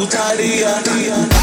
Putaria.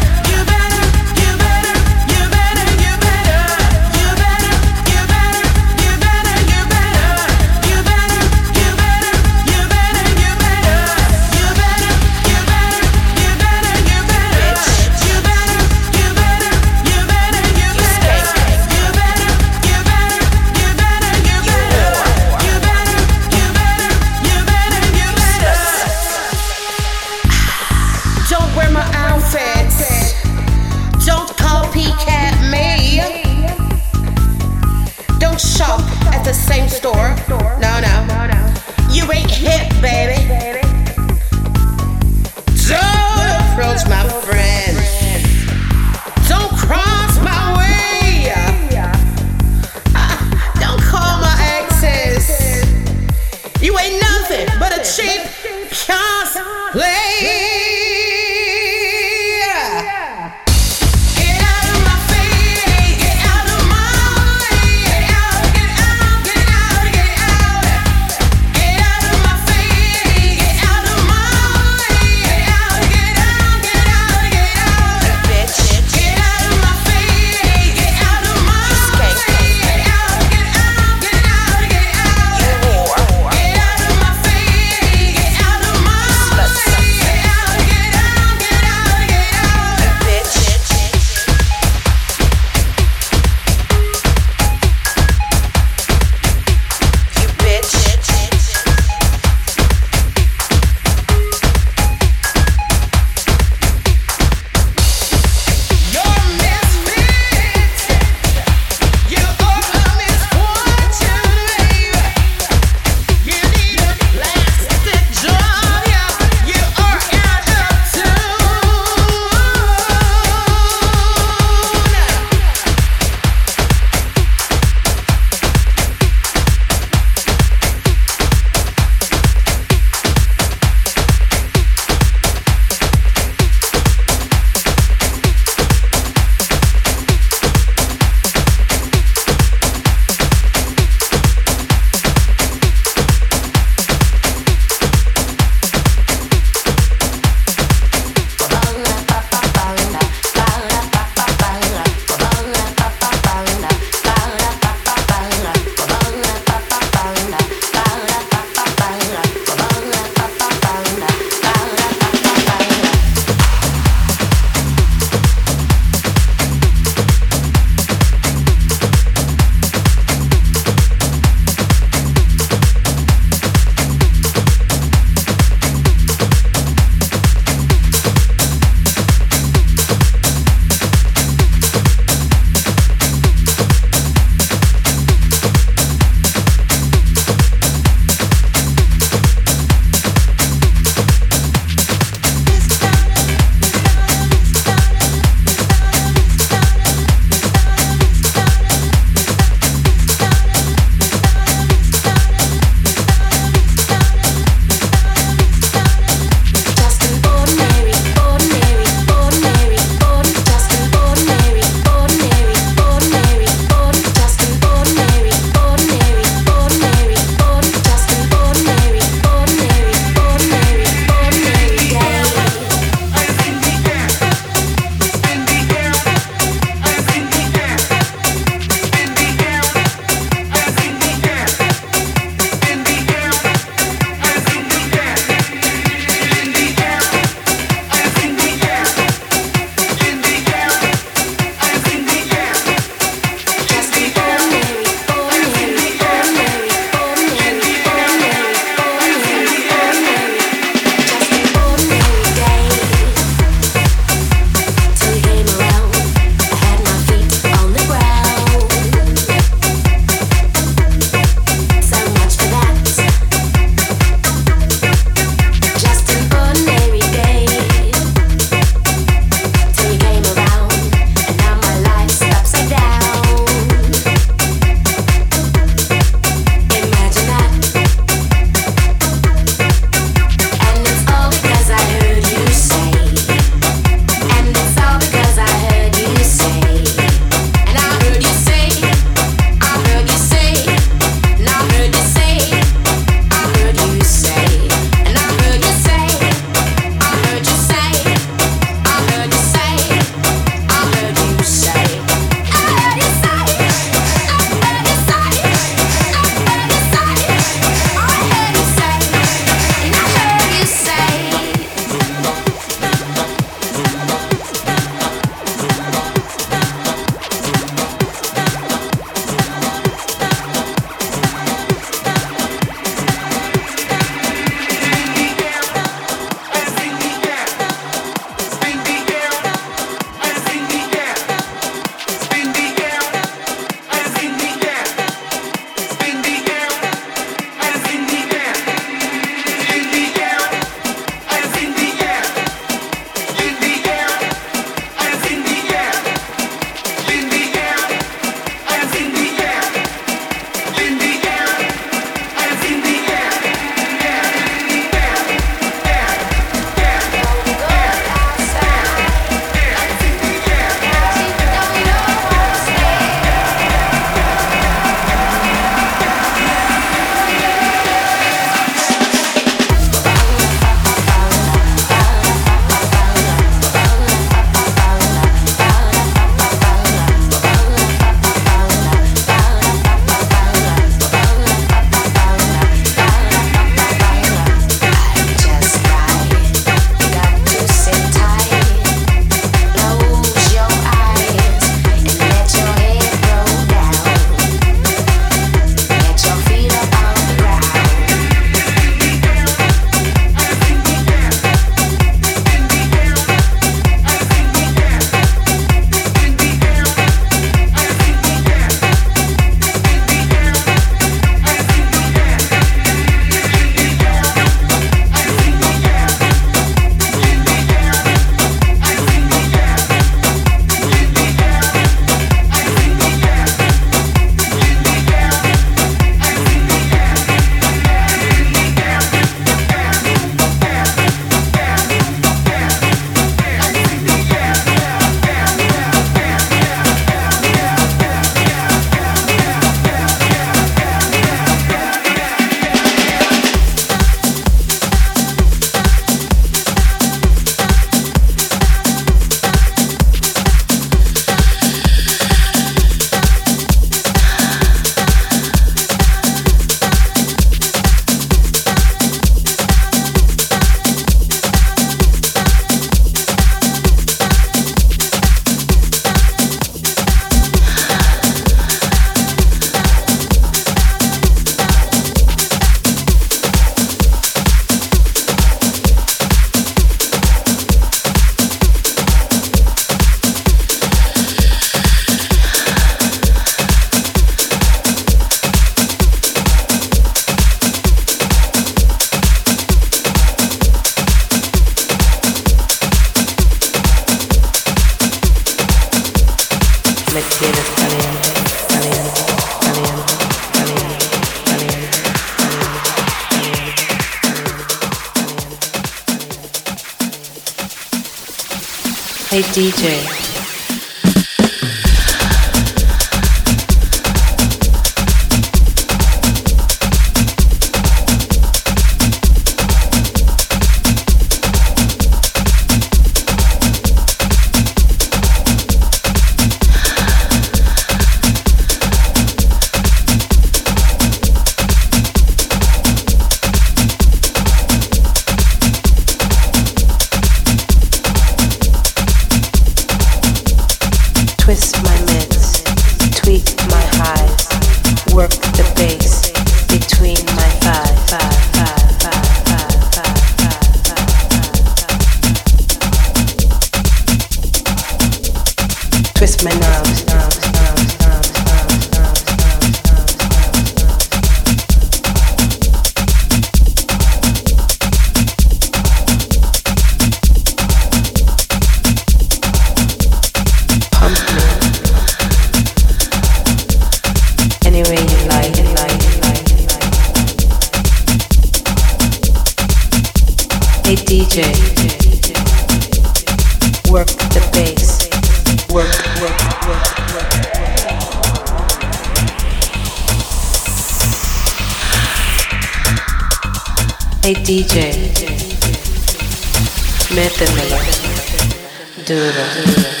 对对对对对。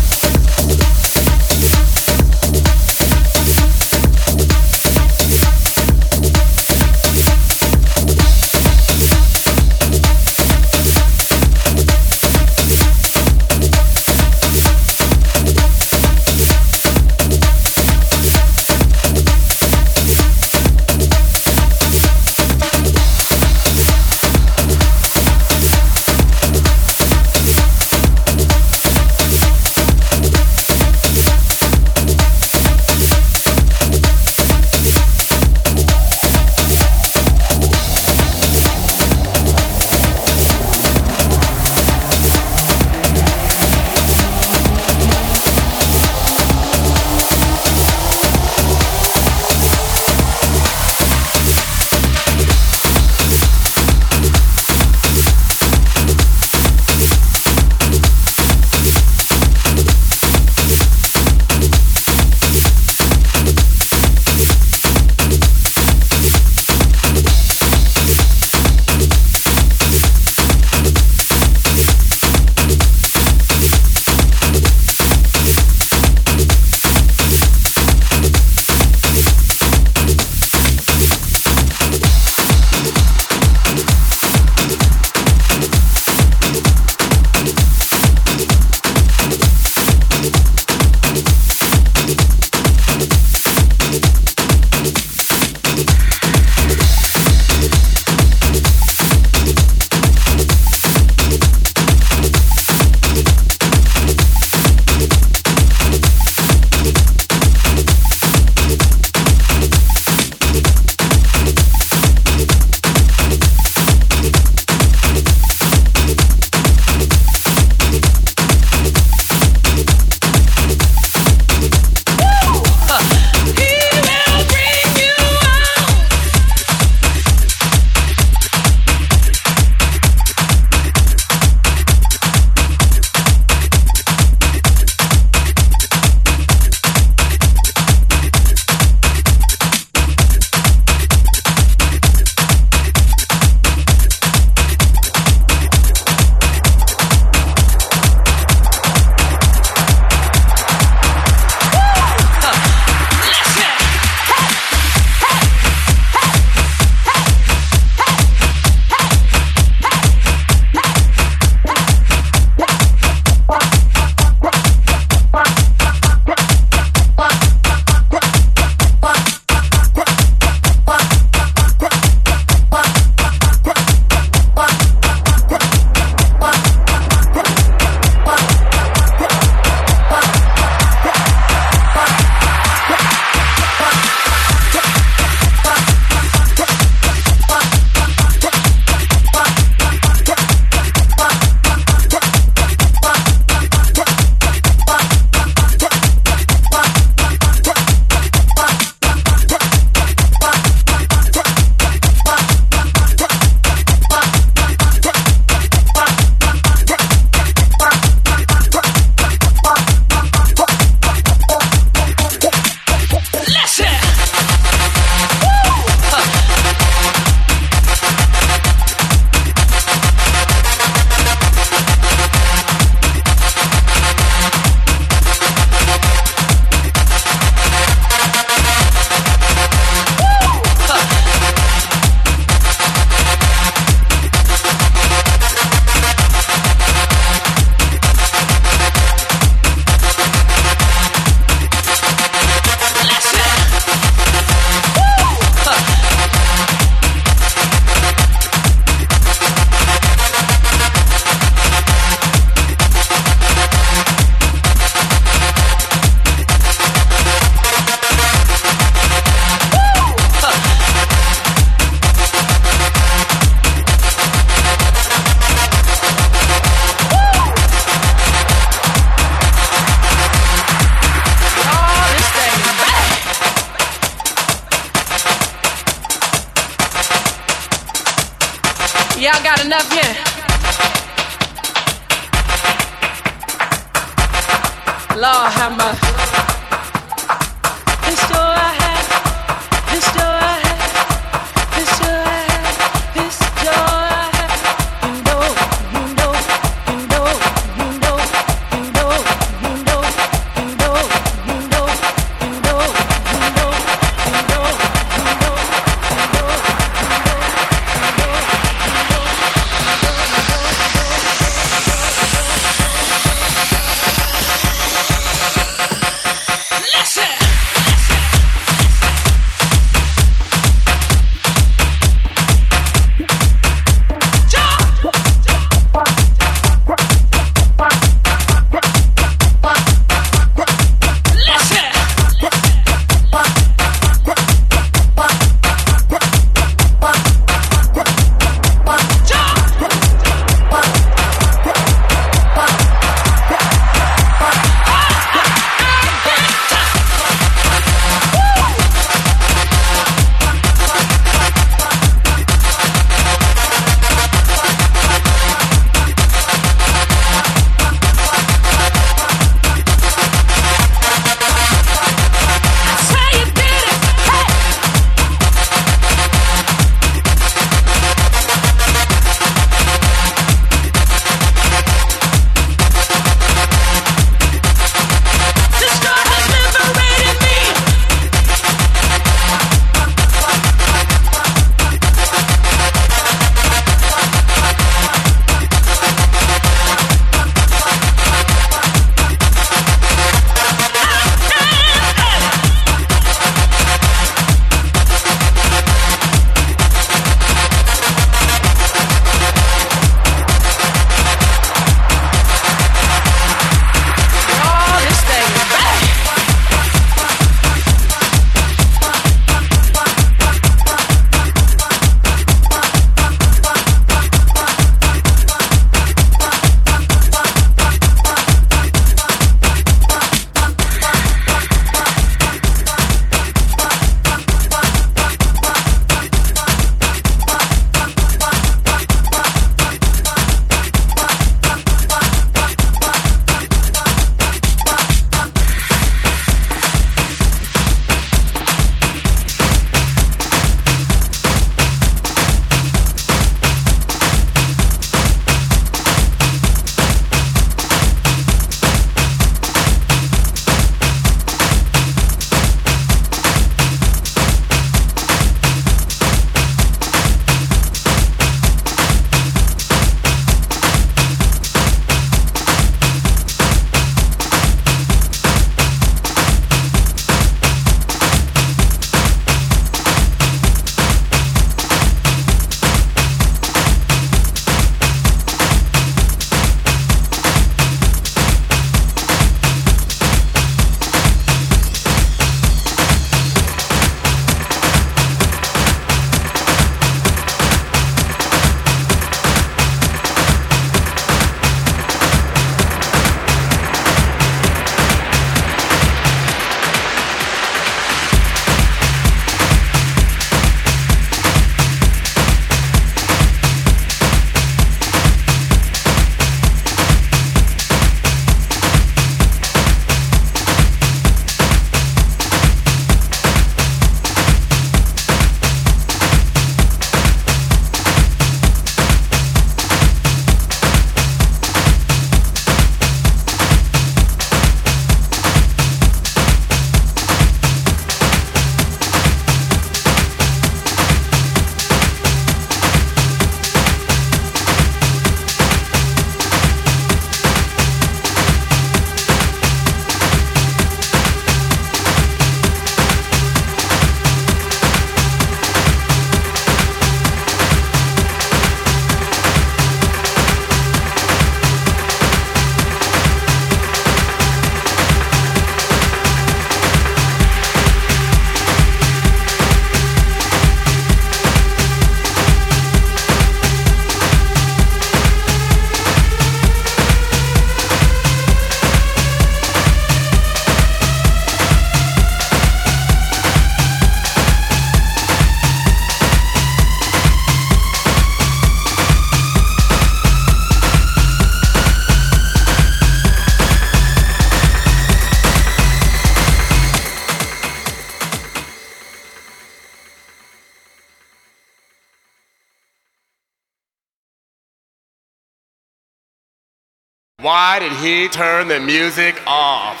he turned the music off.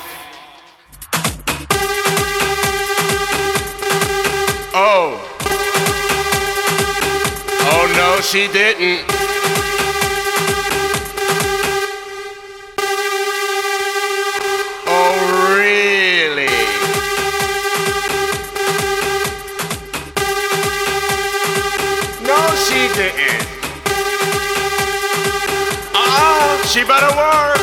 Oh. Oh no, she didn't. Oh, really? No, she didn't. Uh-uh, she better work.